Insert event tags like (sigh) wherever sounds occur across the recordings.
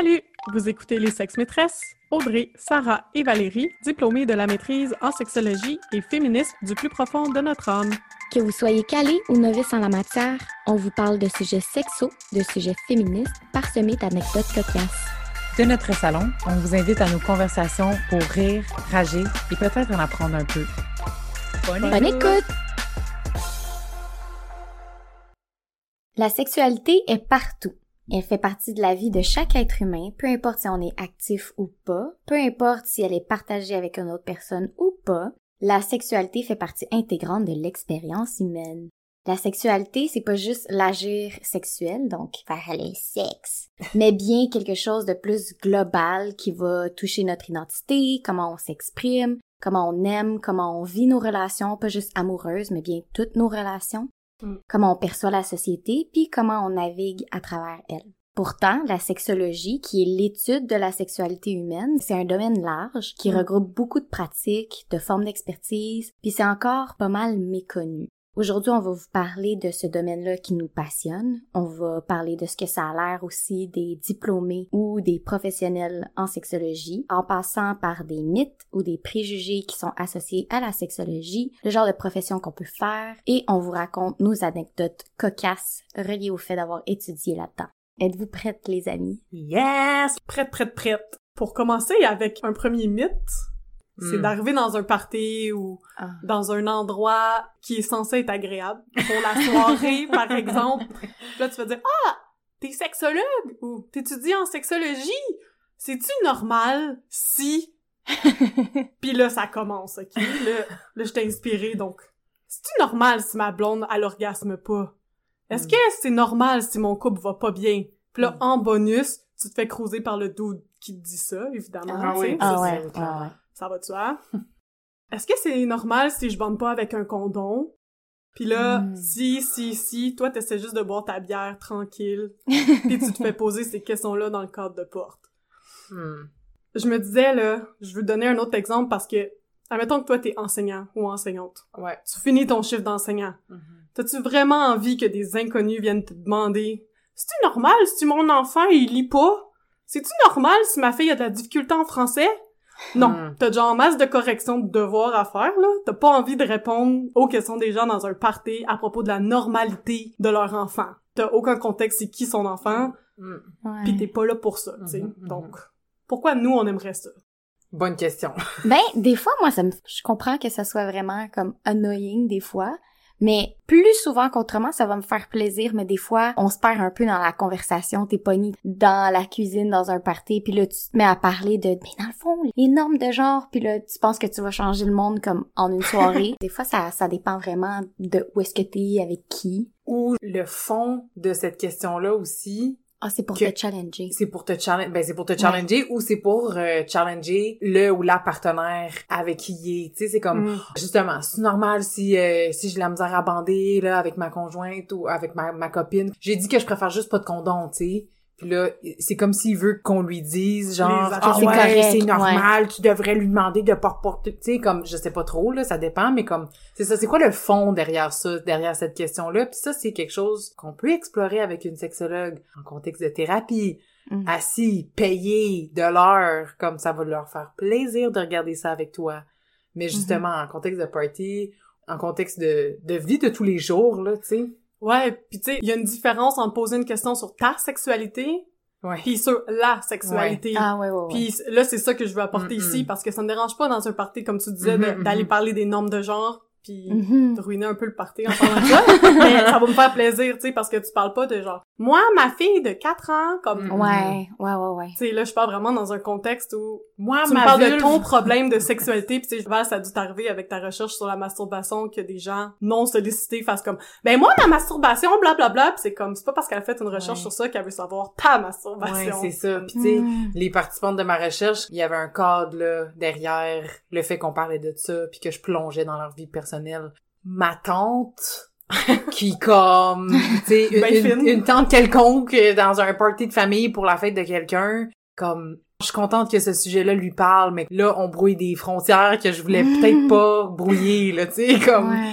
Salut! Vous écoutez Les Sexes Maîtresses, Audrey, Sarah et Valérie, diplômées de la maîtrise en sexologie et féministes du plus profond de notre âme. Que vous soyez calé ou novice en la matière, on vous parle de sujets sexos, de sujets féministes, parsemés d'anecdotes cocasses. De notre salon, on vous invite à nos conversations pour rire, rager et peut-être en apprendre un peu. Bonne écoute! La sexualité est partout. Elle fait partie de la vie de chaque être humain, peu importe si on est actif ou pas, peu importe si elle est partagée avec une autre personne ou pas, la sexualité fait partie intégrante de l'expérience humaine. La sexualité, c'est pas juste l'agir sexuel, donc faire le sexe, mais bien quelque chose de plus global qui va toucher notre identité, comment on s'exprime, comment on aime, comment on vit nos relations, pas juste amoureuses, mais bien toutes nos relations, Mm. comment on perçoit la société, puis comment on navigue à travers elle. Pourtant, la sexologie, qui est l'étude de la sexualité humaine, c'est un domaine large qui Mm. regroupe beaucoup de pratiques, de formes d'expertise, puis c'est encore pas mal méconnu. Aujourd'hui, on va vous parler de ce domaine-là qui nous passionne. On va parler de ce que ça a l'air aussi des diplômés ou des professionnels en sexologie, en passant par des mythes ou des préjugés qui sont associés à la sexologie, le genre de profession qu'on peut faire, et on vous raconte nos anecdotes cocasses reliées au fait d'avoir étudié là-dedans. Êtes-vous prêtes, les amis? Yes! Prête, prête, prête. Pour commencer avec un premier mythe, c'est Mm. d'arriver dans un party ou Ah. dans un endroit qui est censé être agréable. Pour la soirée, (laughs) par exemple. Là, tu vas dire, ah, t'es sexologue ou t'étudies en sexologie. C'est-tu normal si... (laughs) Puis là, ça commence, OK? Là, là je t'ai inspiré, donc... C'est-tu normal si ma blonde, elle orgasme pas? Est-ce Mm. que c'est normal si mon couple va pas bien? Puis là, Mm. en bonus, tu te fais creuser par le dude qui te dit ça, évidemment. Ah oui, Ah c'est ouais, ah ouais. Ça va de soi. (laughs) Est-ce que c'est normal si je bande pas avec un condom? Puis là, Mm. si, si, si, toi, t'essaies juste de boire ta bière tranquille, (laughs) puis tu te fais poser ces questions-là dans le cadre de porte. Hmm. Je me disais, là, je veux donner un autre exemple parce que, admettons que toi, t'es enseignant ou enseignante. Ouais. Tu finis ton chiffre d'enseignant. Mhm. T'as-tu vraiment envie que des inconnus viennent te demander C'est-tu normal si mon enfant, il lit pas? C'est-tu normal si ma fille a de la difficulté en français? Non. Hmm. T'as déjà en masse de corrections de devoirs à faire, là. T'as pas envie de répondre aux questions des gens dans un party à propos de la normalité de leur enfant. T'as aucun contexte c'est qui son enfant. Ouais. pis t'es pas là pour ça, tu sais. Mhm, mhm. Donc, pourquoi nous, on aimerait ça? Bonne question. Ben, des fois, moi, ça me, je comprends que ça soit vraiment comme annoying des fois, mais plus souvent qu'autrement, ça va me faire plaisir, mais des fois, on se perd un peu dans la conversation, t'es pogné dans la cuisine, dans un party, puis là, tu te mets à parler de, mais dans le fond, les normes de genre, puis là, tu penses que tu vas changer le monde comme en une soirée. (laughs) des fois, ça, ça dépend vraiment de où est-ce que t'es, avec qui. Ou le fond de cette question-là aussi, Ah, c'est pour te challenger. c'est pour te challenger, ben c'est pour te challenger ou c'est pour euh, challenger le ou la partenaire avec qui il est. Tu sais, c'est comme Mm. justement, c'est normal si euh, si j'ai la misère à bander là avec ma conjointe ou avec ma, ma copine. J'ai dit que je préfère juste pas de condom, tu sais. Puis là, c'est comme s'il veut qu'on lui dise genre ah c'est ouais, c'est normal, tu devrais lui demander de pas porter, tu sais comme je sais pas trop là, ça dépend mais comme c'est ça, c'est quoi le fond derrière ça, derrière cette question-là? Puis ça c'est quelque chose qu'on peut explorer avec une sexologue en contexte de thérapie Mm. assis, payés de l'heure, comme ça va leur faire plaisir de regarder ça avec toi. Mais justement, en contexte de party, en contexte de, de vie de tous les jours, là, tu sais. Ouais, pis tu sais, il y a une différence entre poser une question sur ta sexualité Ouais. puis sur la sexualité. Ah, ouais, ouais, ouais. Puis là, c'est ça que je veux apporter ici parce que ça me dérange pas dans un party, comme tu disais, Mhm, d'aller mhm. parler des normes de genre puis Mhm. de ruiner un peu le party en parlant de ça. (laughs) Mais ça va me faire plaisir, tu sais, parce que tu parles pas de genre, moi, ma fille de 4 ans, comme, Mm. Ouais, ouais, ouais, ouais. tu sais, là, je parle vraiment dans un contexte où Moi, tu me ma parles de ton problème de sexualité, puis tu sais, Val, ça a dû t'arriver avec ta recherche sur la masturbation que des gens non sollicités fassent comme, ben moi, ma masturbation, blablabla, puis c'est comme, c'est pas parce qu'elle a fait une recherche Ouais. sur ça qu'elle veut savoir ta masturbation. Ouais, c'est ça. Puis tu sais, Mm. les participantes de ma recherche, il y avait un cadre là derrière le fait qu'on parlait de ça, puis que je plongeais dans leur vie personnelle. Ma tante (laughs) qui comme tu sais une, Ben une- tante quelconque dans un party de famille pour la fête de quelqu'un comme je suis contente que ce sujet-là lui parle mais là on brouille des frontières que je voulais peut-être (laughs) pas brouiller là tu sais comme Ouais.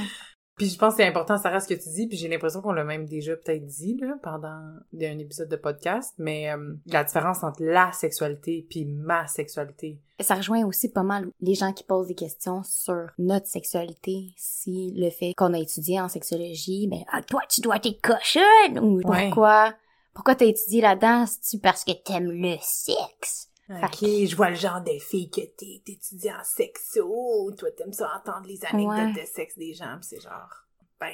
Puis je pense que c'est important, Sarah, ce que tu dis, puis j'ai l'impression qu'on l'a même déjà peut-être dit, là, pendant un épisode de podcast, mais euh, la différence entre la sexualité puis ma sexualité. Ça rejoint aussi pas mal les gens qui posent des questions sur notre sexualité, si le fait qu'on a étudié en sexologie, ben, ah, toi, tu dois être cochonne, ou Ouais. pourquoi, pourquoi t'as étudié là-dedans, c'est-tu parce que t'aimes le sexe? Ok, je vois le genre de fille que t'es, t'étudies en sexo, toi t'aimes ça entendre les anecdotes Ouais. de sexe des gens, pis c'est genre, ben,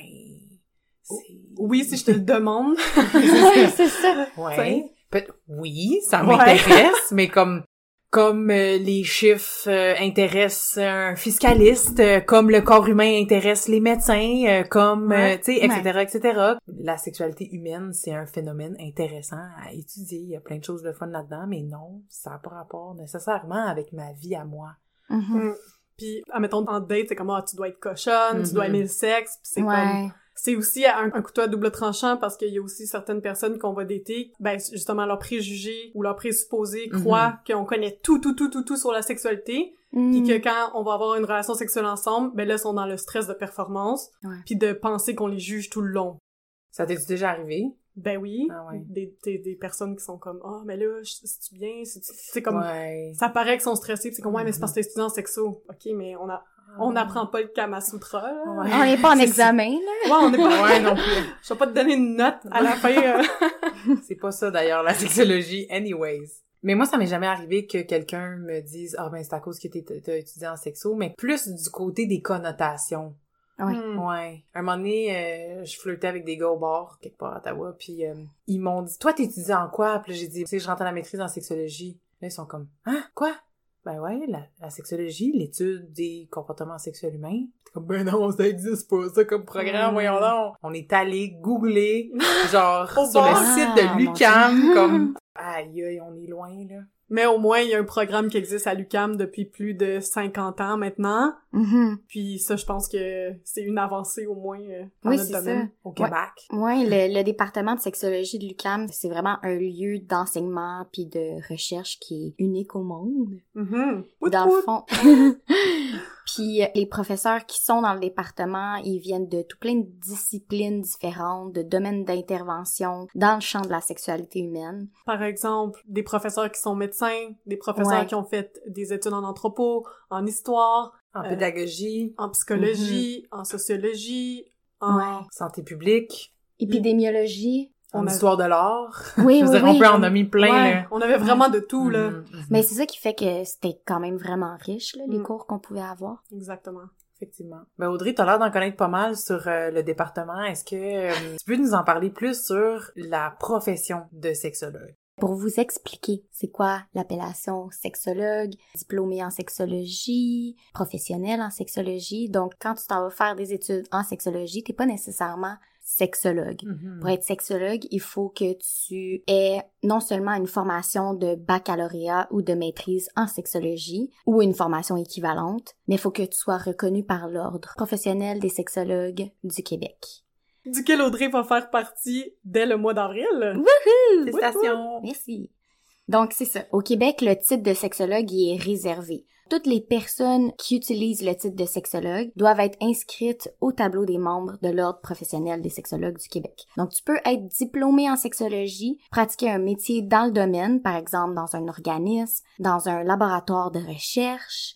c'est... Oui, si je te le demande. (laughs) c'est ça. Ouais. Oui, ça Ouais. m'intéresse, mais comme comme euh, les chiffres euh, intéressent un fiscaliste, euh, comme le corps humain intéresse les médecins, euh, comme Ouais. euh, tu sais, etc., etc. La sexualité humaine, c'est un phénomène intéressant à étudier. Il y a plein de choses de fun là-dedans, mais non, ça n'a pas rapport nécessairement avec ma vie à moi. Mhm. Mm. Puis, admettons, en date, c'est comme, ah, tu dois être cochonne, tu dois Mhm. aimer le sexe, puis c'est comme... C'est aussi un, un couteau à double tranchant parce qu'il y a aussi certaines personnes qu'on va dater, ben justement leurs préjugés ou leurs présupposés Mhm. croient qu'on connaît tout, tout, tout, tout, tout sur la sexualité, Mm. puis que quand on va avoir une relation sexuelle ensemble, ben là, ils sont dans le stress de performance, puis de penser qu'on les juge tout le long. Ça t'est déjà arrivé? Ben oui, Ah ouais. des, des, des personnes qui sont comme « Ah, mais là, c'est-tu bien? C'est comme... ouais. Ça paraît qu'ils sont stressés, pis c'est comme « Ouais, mais c'est parce que t'es étudiant sexo. » Ok, mais on a... On n'apprend pas le Kama Sutra, là. Ouais. On n'est pas en examen, là. Ouais, on n'est pas... Ouais, non plus. Je vais pas te donner une note à la fin. euh. (laughs) C'est pas ça d'ailleurs la sexologie, anyways. Mais moi, ça m'est jamais arrivé que quelqu'un me dise ah ben c'est à cause que t'es- t'as étudié en sexo, mais plus du côté des connotations. Ouais. Hmm. Ouais. Un moment donné, euh, je flirtais avec des gars au bar quelque part à Ottawa, puis euh, ils m'ont dit toi t'étudies en quoi Puis là, j'ai dit tu sais je rentre à la maîtrise en sexologie. Là ils sont comme hein? Quoi? Ben ouais, la, la sexologie, l'étude des comportements sexuels humains. Comme, ben non, ça existe pas, ça comme programme, Mm. voyons donc. On est allé googler, (laughs) genre, sur le site Ah, de l'UQAM, Dieu. comme, (laughs) aïe aïe, on est loin, là. Mais au moins, il y a un programme qui existe à l'UQAM depuis plus de 50 ans maintenant. Mhm. Puis ça, je pense que c'est une avancée au moins euh, dans Oui, notre domaine. Au. Québec. Oui, le, le département de sexologie de l'UQAM, c'est vraiment un lieu d'enseignement puis de recherche qui est unique au monde. Wout dans le fond. (laughs) puis euh, les professeurs qui sont dans le département, ils viennent de tout plein de disciplines différentes, de domaines d'intervention dans le champ de la sexualité humaine. Par exemple, des professeurs qui sont médecins, des professeurs Ouais. qui ont fait des études en anthropo, en histoire, En Euh, pédagogie, en psychologie, en sociologie, en... Ouais. santé publique, Épidémiologie. en histoire de l'art. (laughs) Oui, Je veux oui, dire, on peut en nommer plein, Ouais, là. on avait vraiment de tout, là. Mhm, mhm. Mais c'est ça qui fait que c'était quand même vraiment riche, là, les Mm. cours qu'on pouvait avoir. Exactement. Effectivement. Ben Audrey, t'as l'air d'en connaître pas mal sur euh, le département. Est-ce que euh, tu peux nous en parler plus sur la profession de sexologue? Pour vous expliquer c'est quoi l'appellation sexologue, diplômé en sexologie, professionnel en sexologie. Donc, quand tu t'en vas faire des études en sexologie, t'es pas nécessairement sexologue. Mhm. Pour être sexologue, il faut que tu aies non seulement une formation de baccalauréat ou de maîtrise en sexologie ou une formation équivalente, mais il faut que tu sois reconnu par l'Ordre professionnel des sexologues du Québec. Duquel Audrey va faire partie dès le mois d'avril. Félicitations! Merci. Donc, c'est ça. Au Québec, le titre de sexologue y est réservé. Toutes les personnes qui utilisent le titre de sexologue doivent être inscrites au tableau des membres de l'Ordre professionnel des sexologues du Québec. Donc, tu peux être diplômé en sexologie, pratiquer un métier dans le domaine, par exemple dans un organisme, dans un laboratoire de recherche.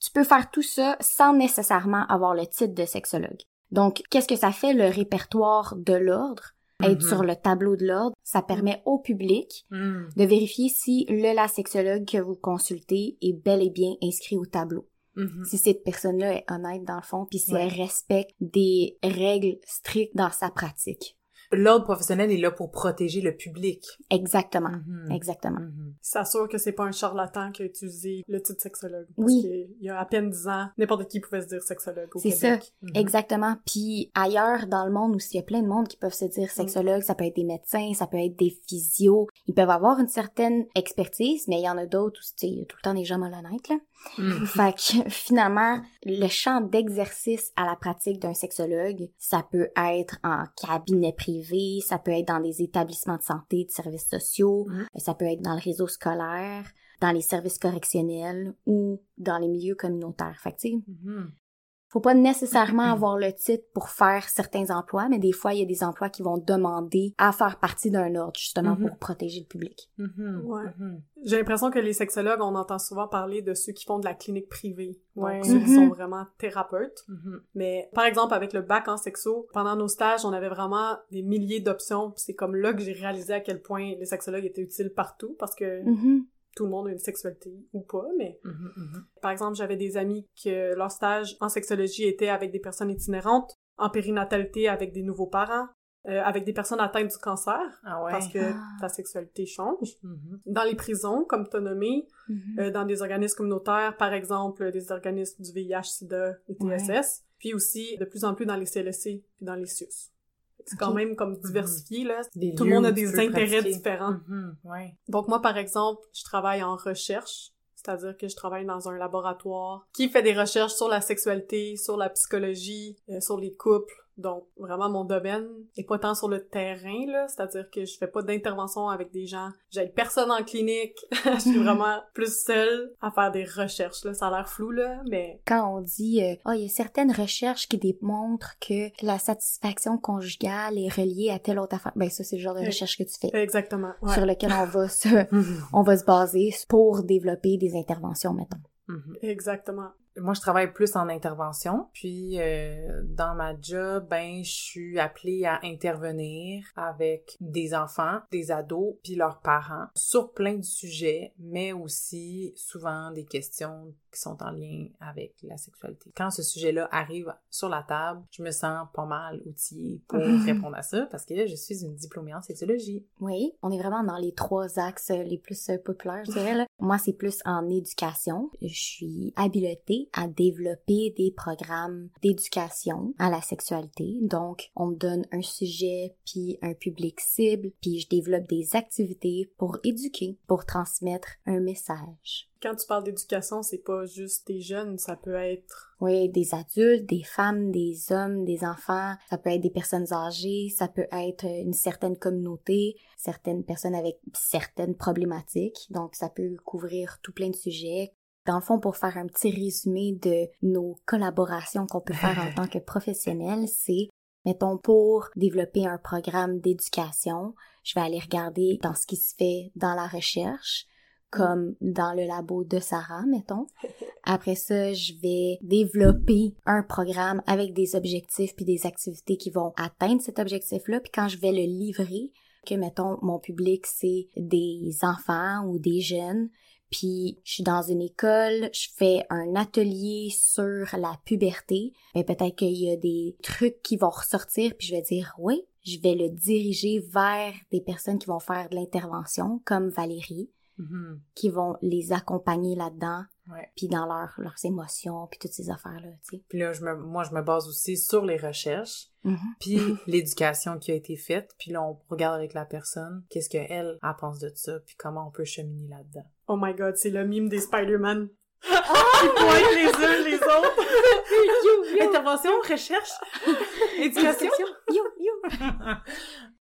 Tu peux faire tout ça sans nécessairement avoir le titre de sexologue. Donc, qu'est-ce que ça fait le répertoire de l'ordre? Être Mhm. sur le tableau de l'ordre, ça permet au public Mhm. de vérifier si le la sexologue que vous consultez est bel et bien inscrit au tableau. Mhm. Si cette personne-là est honnête dans le fond, puis si Ouais. elle respecte des règles strictes dans sa pratique. L'ordre professionnel est là pour protéger le public. Exactement. Mhm. Exactement. Mhm. s'assure que c'est pas un charlatan qui a utilisé le titre sexologue. Parce Oui. qu'il y a à peine 10 ans, n'importe qui pouvait se dire sexologue au C'est Québec. Mhm. Exactement. Puis ailleurs dans le monde aussi, il y a plein de monde qui peuvent se dire sexologue, ça peut être des médecins, ça peut être des physios. Ils peuvent avoir une certaine expertise, mais il y en a d'autres où, tu sais, il y a tout le temps des gens malhonnêtes, là. Mhm. (laughs) Fait que finalement, le champ d'exercice à la pratique d'un sexologue, ça peut être en cabinet privé, ça peut être dans des établissements de santé, de services sociaux, ça peut être dans le réseau scolaire, dans les services correctionnels ou dans les milieux communautaires. Fait que, Mhm. Faut pas nécessairement avoir le titre pour faire certains emplois, mais des fois, il y a des emplois qui vont demander à faire partie d'un ordre, justement, pour protéger le public. Mhm, Ouais. mhm. J'ai l'impression que les sexologues, on entend souvent parler de ceux qui font de la clinique privée. Donc, Ouais. ceux qui sont vraiment thérapeutes. Mais par exemple, avec le bac en sexo, pendant nos stages, on avait vraiment des milliers d'options. C'est comme là que j'ai réalisé à quel point les sexologues étaient utiles partout parce que. Tout le monde a une sexualité ou pas. Mais Mhm, mhm. par exemple, j'avais des amis que leur stage en sexologie était avec des personnes itinérantes, en périnatalité avec des nouveaux parents, euh, avec des personnes atteintes du cancer Ah ouais. parce que Ah. ta sexualité change. Mhm. Dans les prisons, comme t'as nommé, Mhm. euh, dans des organismes communautaires, par exemple des organismes du VIH, SIDA et TSS, puis aussi de plus en plus dans les CLSC puis dans les CIUS. C'est quand même comme diversifié, là. Des Tout le monde a des intérêts pratiquer. différents. Mhm, ouais. Donc moi, par exemple, je travaille en recherche, c'est-à-dire que je travaille dans un laboratoire qui fait des recherches sur la sexualité, sur la psychologie, euh, sur les couples. Donc vraiment mon domaine est pas tant sur le terrain là, c'est-à-dire que je fais pas d'intervention avec des gens, j'ai personne en clinique, (laughs) je suis (laughs) vraiment plus seule à faire des recherches là, ça a l'air flou là, mais Quand on dit, euh, oh, il y a certaines recherches qui démontrent que la satisfaction conjugale est reliée à telle autre affaire, ben ça, c'est le genre de recherche que tu fais. exactement. Ouais. sur lequel on va se, (laughs) on va se baser pour développer des interventions, mettons. Mhm. Exactement. Moi, je travaille plus en intervention, puis euh, dans ma job, ben, je suis appelée à intervenir avec des enfants, des ados, puis leurs parents sur plein de sujets, mais aussi souvent des questions qui sont en lien avec la sexualité. Quand ce sujet-là arrive sur la table, je me sens pas mal outillée pour (laughs) répondre à ça parce que je suis une diplômée en sexologie. Oui, on est vraiment dans les trois axes les plus euh, populaires, je dirais. là. Moi, c'est plus en éducation. Je suis habilitée à développer des programmes d'éducation à la sexualité. Donc, on me donne un sujet, puis un public cible, puis je développe des activités pour éduquer, pour transmettre un message. Quand tu parles d'éducation, c'est pas juste des jeunes, ça peut être Oui, des adultes, des femmes, des hommes, des enfants, ça peut être des personnes âgées, ça peut être une certaine communauté, certaines personnes avec certaines problématiques, donc ça peut couvrir tout plein de sujets. Dans le fond, pour faire un petit résumé de nos collaborations qu'on peut faire en (laughs) tant que professionnels, c'est, mettons, pour développer un programme d'éducation, je vais aller regarder dans ce qui se fait dans la recherche, comme dans le labo de Sarah, mettons. (laughs) Après ça, je vais développer un programme avec des objectifs puis des activités qui vont atteindre cet objectif-là. Puis quand je vais le livrer, que mettons mon public c'est des enfants ou des jeunes, puis je suis dans une école, je fais un atelier sur la puberté, mais peut-être qu'il y a des trucs qui vont ressortir puis je vais dire oui, je vais le diriger vers des personnes qui vont faire de l'intervention comme Valérie Mhm. qui vont les accompagner là-dedans, puis dans leur, leurs émotions, puis toutes ces affaires-là, tu sais. Puis là, je me, moi, je me base aussi sur les recherches, Mhm. puis (laughs) l'éducation qui a été faite, puis là, on regarde avec la personne, qu'est-ce qu'elle, elle pense de ça, puis comment on peut cheminer là-dedans. Oh my god, c'est le mime des Spider-Man. (laughs) Ils pointent les uns les autres. (laughs) Intervention, recherche, (laughs) éducation. Yo, yo!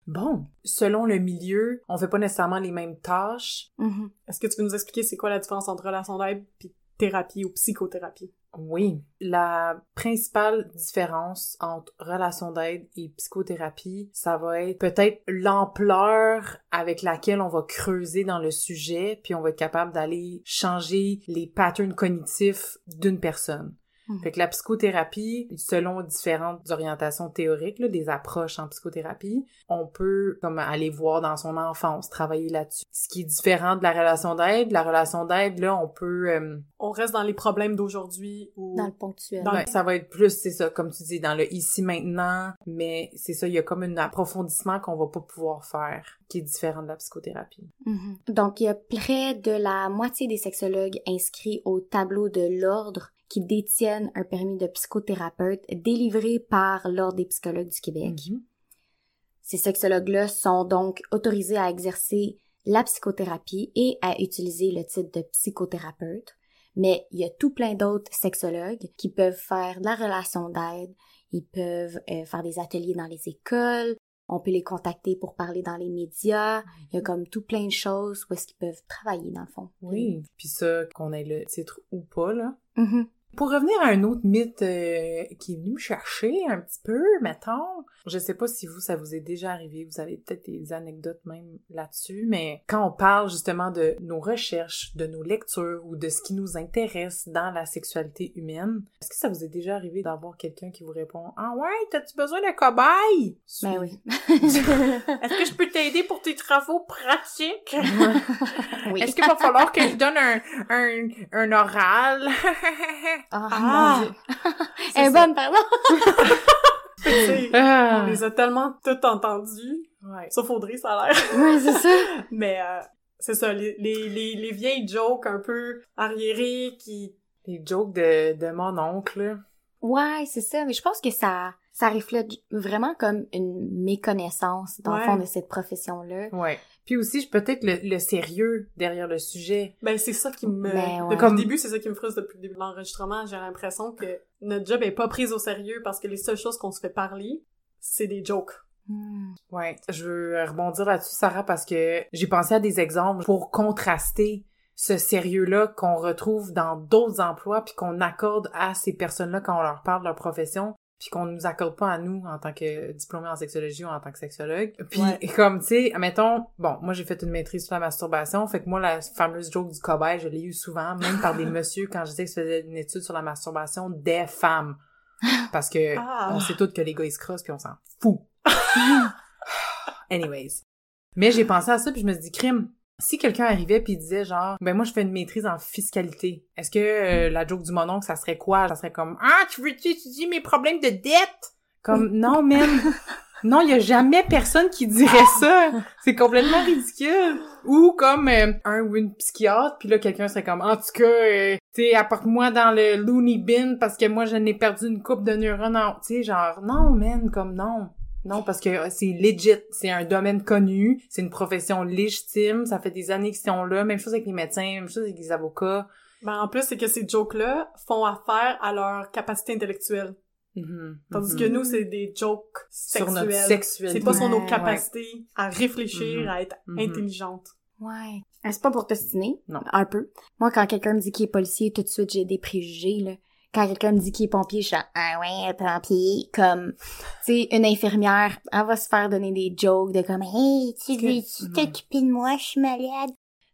Bon, selon le milieu, on fait pas nécessairement les mêmes tâches. Mhm. Est-ce que tu peux nous expliquer c'est quoi la différence entre relation d'aide puis thérapie ou psychothérapie? Oui, la principale différence entre relation d'aide et psychothérapie, ça va être peut-être l'ampleur avec laquelle on va creuser dans le sujet, puis on va être capable d'aller changer les patterns cognitifs d'une personne. Mhm. Fait que la psychothérapie, selon différentes orientations théoriques, là, des approches en psychothérapie, on peut comme aller voir dans son enfance, travailler là-dessus. Ce qui est différent de la relation d'aide, la relation d'aide, là, on peut... euh, On reste dans les problèmes d'aujourd'hui ou... Dans le ponctuel. Dans- Ouais, ça va être plus, c'est ça, comme tu dis, dans le ici maintenant, mais c'est ça, il y a comme un approfondissement qu'on va pas pouvoir faire, qui est différent de la psychothérapie. Mhm. Donc, il y a près de la moitié des sexologues inscrits au tableau de l'ordre qui détiennent un permis de psychothérapeute délivré par l'Ordre des psychologues du Québec. Mhm. Ces sexologues-là sont donc autorisés à exercer la psychothérapie et à utiliser le titre de psychothérapeute. Mais il y a tout plein d'autres sexologues qui peuvent faire de la relation d'aide, ils peuvent euh, faire des ateliers dans les écoles, on peut les contacter pour parler dans les médias, il y a comme tout plein de choses où est-ce qu'ils peuvent travailler dans le fond. Oui. Puis ça, qu'on ait le titre ou pas, là, Mhm. Pour revenir à un autre mythe euh, qui est venu me chercher un petit peu, mettons, je sais pas si vous, ça vous est déjà arrivé, vous avez peut-être des anecdotes même là-dessus, mais quand on parle justement de nos recherches, de nos lectures ou de ce qui nous intéresse dans la sexualité humaine, est-ce que ça vous est déjà arrivé d'avoir quelqu'un qui vous répond « Ah ouais, t'as-tu besoin de cobaye? » Ben oui. (laughs) Est-ce que je peux t'aider pour tes travaux pratiques? (laughs) oui. Est-ce qu'il va falloir que je donne un, un, un oral? (laughs) Ah, Ah. mon Dieu. Elle (laughs) est ça. bonne, pardon. (laughs) Ah. On les a tellement toutes entendues. Ouais. Sauf Audrey, ça a l'air. Ouais, c'est ça. (laughs) Mais euh, c'est ça, les, les, les, les vieilles jokes un peu arriérées qui... Les jokes de, de mon oncle. Ouais, c'est ça. Mais je pense que ça, ça reflète vraiment comme une méconnaissance, dans le fond, de cette profession-là. Ouais. Puis aussi, je- peut-être le, le sérieux derrière le sujet. Ben, c'est ça qui me... Ben, ouais. Depuis Comme- le début, c'est ça qui me frustre depuis le début de l'enregistrement. J'ai l'impression que notre job est pas prise au sérieux parce que les seules choses qu'on se fait parler, c'est des jokes. Hmm. Ouais. Je veux rebondir là-dessus, Sarah, parce que j'ai pensé à des exemples pour contraster ce sérieux-là qu'on retrouve dans d'autres emplois puis qu'on accorde à ces personnes-là quand on leur parle de leur profession puis qu'on nous accorde pas à nous en tant que diplômé en sexologie ou en tant que sexologue. (laughs) Puis Ouais. comme tu sais, admettons, bon, moi j'ai fait une maîtrise sur la masturbation, fait que moi la fameuse joke du cobaye, je l'ai eu souvent, même par des (laughs) messieurs quand je disais que je faisais une étude sur la masturbation des femmes. Parce que Ah. on sait toutes que les gars ils se crossent puis on s'en fout. (laughs) Anyways. Mais j'ai pensé à ça puis je me suis dit crime. Si quelqu'un arrivait puis disait genre ben moi je fais une maîtrise en fiscalité. Est-ce que euh, la joke du mononcle ça serait quoi? Ça serait comme ah tu veux étudier mes problèmes de dette? Comme non même (laughs) non, il y a jamais personne qui dirait ça. (laughs) C'est complètement ridicule. Ou comme euh, un ou une psychiatre, puis là quelqu'un serait comme en tout cas, euh, tu apporte-moi dans le loony bin parce que moi je n'ai perdu une coupe de neurones. en- Tu sais, genre non, man, comme non. Non, parce que euh, c'est legit, c'est un domaine connu, c'est une profession légitime, ça fait des années qu'ils sont là, même chose avec les médecins, même chose avec les avocats. Ben, en plus, c'est que ces jokes-là font affaire à leur capacité intellectuelle. Mhm, Tandis mhm. que nous, c'est des jokes sur sexuels. notre sexualité. C'est pas sur nos Ouais. capacités à réfléchir, Mhm. à être intelligente. Ouais. C'est pas pour t'ostiner? Non. Un peu. Moi, quand quelqu'un me dit qu'il est policier, tout de suite, j'ai des préjugés, là. Quand quelqu'un me dit qu'il est pompier, je suis ah ouais, pompier. Comme, tu sais, une infirmière, elle va se faire donner des jokes de comme, hey, tu veux-tu t'occuper de moi, je suis malade.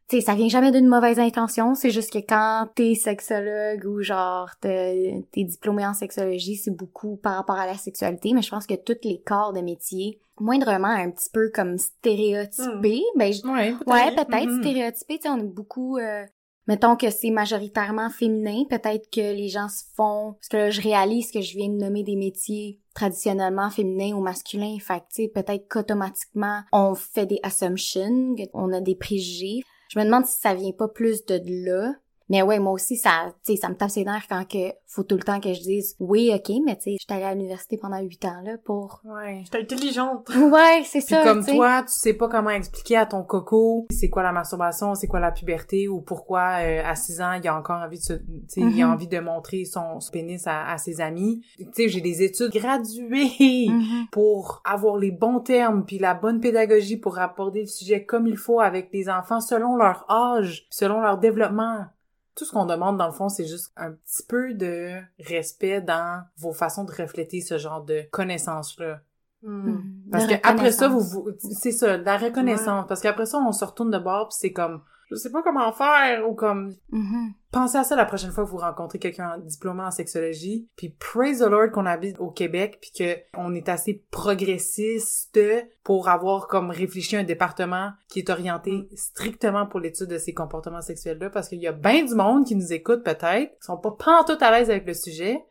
Tu sais, ça vient jamais d'une mauvaise intention, c'est juste que quand t'es sexologue ou genre t'es diplômé en sexologie, c'est beaucoup par rapport à la sexualité, mais je pense que tous les corps de métier, moindrement un petit peu comme stéréotypés, ben je- Ouais, peut-être. Ouais, peut-être Mhm. stéréotypé, tu sais, on est beaucoup euh, mettons que c'est majoritairement féminin, peut-être que les gens se font parce que je réalise que je viens de nommer des métiers traditionnellement féminins ou masculins, fait que peut-être qu'automatiquement on fait des assumptions, on a des préjugés. Je me demande si ça vient pas plus de là. Mais ouais, moi aussi, ça, tu sais, ça me tape ses nerfs quand que faut tout le temps que je dise oui, ok, mais tu sais, j'étais allée à l'université pendant huit ans là pour. Ouais. J'étais intelligente. (laughs) Ouais, c'est ça. comme toi, tu sais pas comment expliquer à ton coco c'est quoi la masturbation, c'est quoi la puberté ou pourquoi euh, à 6 ans il a encore envie de se, tu sais, il a Mhm. envie de montrer son, son pénis à, à ses amis. Tu sais, j'ai des études graduées Mhm. pour avoir les bons termes puis la bonne pédagogie pour aborder le sujet comme il faut avec les enfants selon leur âge, selon leur développement. Tout ce qu'on demande dans le fond, c'est juste un petit peu de respect dans vos façons de refléter ce genre de connaissances-là. Hmm. Mhm. Parce que après ça, vous c'est ça, la reconnaissance. Parce qu'après ça, on se retourne de bord puis c'est comme, je sais pas comment faire ou comme, Mhm. pensez à ça la prochaine fois que vous rencontrez quelqu'un diplômé en sexologie. Puis praise the Lord qu'on habite au Québec puis que on est assez progressiste pour avoir comme réfléchi un département qui est orienté strictement pour l'étude de ces comportements sexuels-là parce qu'il y a bien du monde qui nous écoute peut-être, qui sont pas pantoute à l'aise avec le sujet.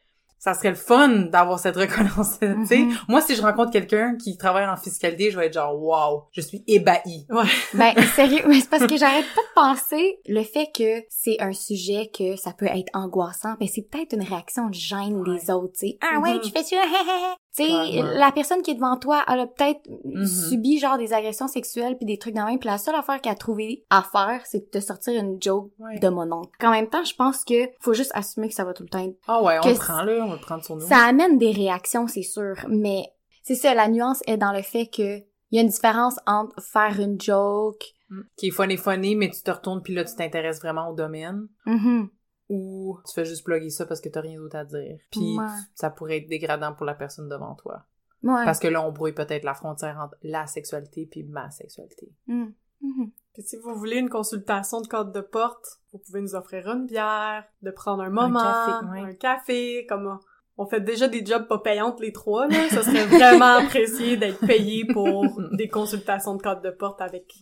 Ça serait le fun d'avoir cette reconnaissance. Mhm. Moi, si je rencontre quelqu'un qui travaille en fiscalité, je vais être genre, wow, je suis ébahi. Ouais. (laughs) Ben, sérieux, mais c'est parce que j'arrête pas de penser le fait que c'est un sujet que ça peut être angoissant, ben c'est peut-être une réaction de gêne des autres, tu sais. Ah ouais, Mhm. tu fais ça, (laughs) tu sais, la personne qui est devant toi, elle a peut-être Mhm. subi genre des agressions sexuelles puis des trucs de même, puis la seule affaire qu'elle a trouvé à faire, c'est de te sortir une joke Ouais. de mon oncle. En même temps, je pense que faut juste assumer que ça va tout le temps être Ah ouais, on Que le prend là, on va le prendre sur nous. ça amène des réactions, c'est sûr, mais c'est ça, la nuance est dans le fait que il y a une différence entre faire une joke, Mm. Qui est funny funny, mais tu te retournes puis là, tu t'intéresses vraiment au domaine. mhm, ou tu fais juste plugger ça parce que t'as rien d'autre à dire. Puis Ouais. ça pourrait être dégradant pour la personne devant toi. Ouais. Parce que là, on brouille peut-être la frontière entre la sexualité puis ma sexualité. Mm. Mhm. Puis si vous voulez une consultation de code de porte, vous pouvez nous offrir une bière, de prendre un moment, café, ouais. un café, comme on fait déjà des jobs pas payantes les trois, là. Ça serait vraiment (laughs) apprécié d'être payé pour des consultations de code de porte avec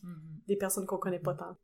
des personnes qu'on connaît pas tant.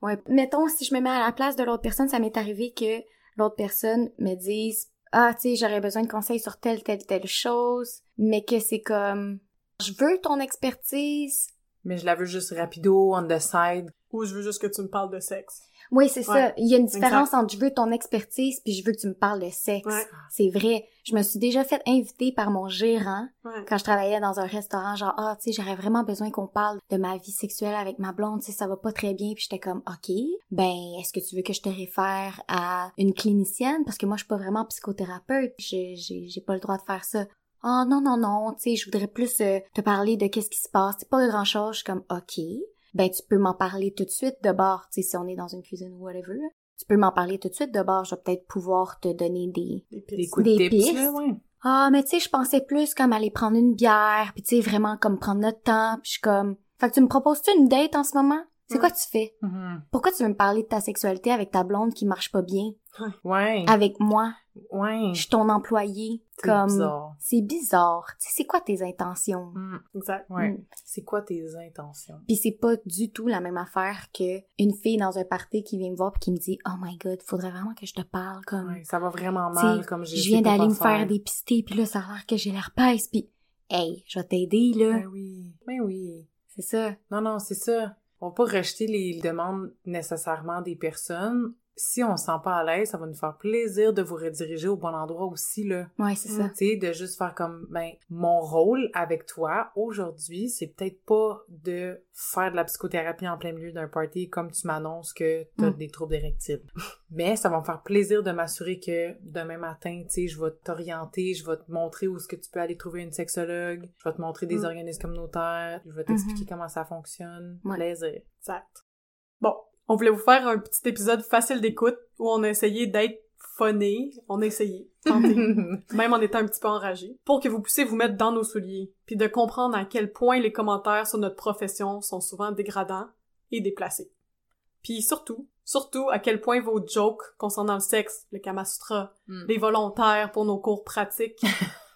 Ouais. Mettons, si je me mets à la place de l'autre personne, ça m'est arrivé que l'autre personne me dise Ah, tu sais, j'aurais besoin de conseils sur telle, telle, telle chose, mais que c'est comme Je veux ton expertise. Mais je la veux juste rapido, on the side. Ou je veux juste que tu me parles de sexe. Oui, c'est ça. Il y a une différence entre je veux ton expertise puis je veux que tu me parles de sexe. Ouais. C'est vrai. Je me suis déjà fait inviter par mon gérant Ouais. quand je travaillais dans un restaurant, genre, ah, tu sais, j'aurais vraiment besoin qu'on parle de ma vie sexuelle avec ma blonde, tu sais, ça va pas très bien, puis j'étais comme, ok, ben, est-ce que tu veux que je te réfère à une clinicienne? Parce que moi, je suis pas vraiment psychothérapeute, j'ai, j'ai, pas le droit de faire ça. Ah, non, non, non, tu sais, je voudrais plus euh, te parler de qu'est-ce qui se passe, c'est pas grand chose, je suis comme, ok, ben, tu peux m'en parler tout de suite de bord, tu sais, si on est dans une cuisine ou whatever. Tu peux m'en parler tout de suite de bord, je vais peut-être pouvoir te donner des, Des Des pistes. coups de Des tips, pistes. là, ouais. ah, mais tu sais, je pensais plus comme aller prendre une bière, puis tu sais, vraiment comme prendre notre temps, puis je suis comme... Fait que tu me proposes-tu une date en ce moment? C'est Ouais. quoi tu fais? Mhm. Pourquoi tu veux me parler de ta sexualité avec ta blonde qui marche pas bien? Ouais. Avec moi, Ouais. je suis ton employé. C'est Comme... bizarre. C'est bizarre. Tu sais, c'est quoi tes intentions? Mm. Exact. Ouais. Mm. C'est quoi tes intentions? Puis c'est pas du tout la même affaire que une fille dans un party qui vient me voir puis qui me dit « Oh my God, faudrait vraiment que je te parle, comme... Ouais, ça va vraiment mal, comme j'ai je viens d'aller me faire dépister, puis là, ça a l'air que j'ai l'air pèse, puis hey, je vais t'aider, là. Ben oui. Ben oui. C'est ça. Non, non, c'est ça. On va pas rejeter les demandes nécessairement des personnes. Si on se sent pas à l'aise, ça va nous faire plaisir de vous rediriger au bon endroit aussi, là. Ouais, c'est ça. Tu sais, de juste faire comme, ben, mon rôle avec toi aujourd'hui, c'est peut-être pas de faire de la psychothérapie en plein milieu d'un party comme tu m'annonces que t'as Mm. des troubles érectiles. (laughs) Mais ça va me faire plaisir de m'assurer que demain matin, tu sais, je vais t'orienter, je vais te montrer où est-ce que tu peux aller trouver une sexologue, je vais te montrer des Mm. organismes communautaires, je vais t'expliquer Mhm. comment ça fonctionne. Ouais. Plaisir. Exact. Bon, on voulait vous faire un petit épisode facile d'écoute où on a essayé d'être phoné. On a essayé. tenté. (laughs) même en étant un petit peu enragé, pour que vous puissiez vous mettre dans nos souliers, puis de comprendre à quel point les commentaires sur notre profession sont souvent dégradants et déplacés. Puis surtout, surtout à quel point vos jokes concernant le sexe, le Kama Sutra, Mm. les volontaires pour nos cours pratiques,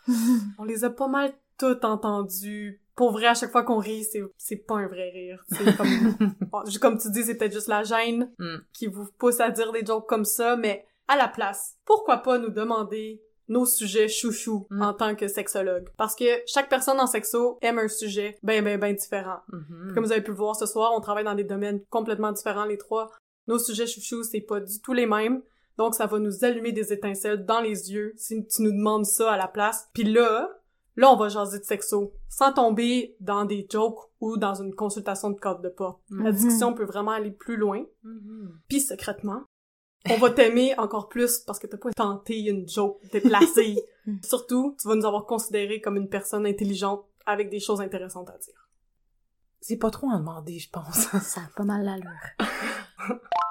(laughs) on les a pas mal toutes entendus. Pour vrai, à chaque fois qu'on rit, c'est, c'est pas un vrai rire. C'est comme, (laughs) Bon, comme tu dis, c'est peut-être juste la gêne Mm. qui vous pousse à dire des jokes comme ça, mais à la place, pourquoi pas nous demander nos sujets chouchous Mm. en tant que sexologue? Parce que chaque personne en sexo aime un sujet ben ben ben différent. Mhm. Comme vous avez pu le voir ce soir, on travaille dans des domaines complètement différents les trois. Nos sujets chouchous, c'est pas du tout les mêmes. Donc ça va nous allumer des étincelles dans les yeux si tu nous demandes ça à la place. Puis là, là on va jaser de sexo sans tomber dans des jokes ou dans une consultation de code de porte. La Mhm. discussion peut vraiment aller plus loin. Mhm. Puis secrètement, on va t'aimer encore plus parce que t'as pas tenté une joke déplacée. Mm. (laughs) Surtout, tu vas nous avoir considéré comme une personne intelligente avec des choses intéressantes à dire. C'est pas trop en demander, je pense. Ça a pas mal l'allure. (laughs)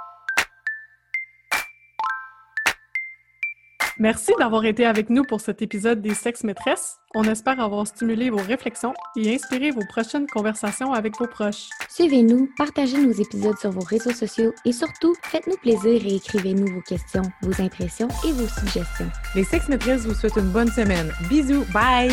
Merci d'avoir été avec nous pour cet épisode des Sexes Maîtresses. On espère avoir stimulé vos réflexions et inspiré vos prochaines conversations avec vos proches. Suivez-nous, partagez nos épisodes sur vos réseaux sociaux et surtout, faites-nous plaisir et écrivez-nous vos questions, vos impressions et vos suggestions. Les sex maîtresses vous souhaitent une bonne semaine. Bisous, bye!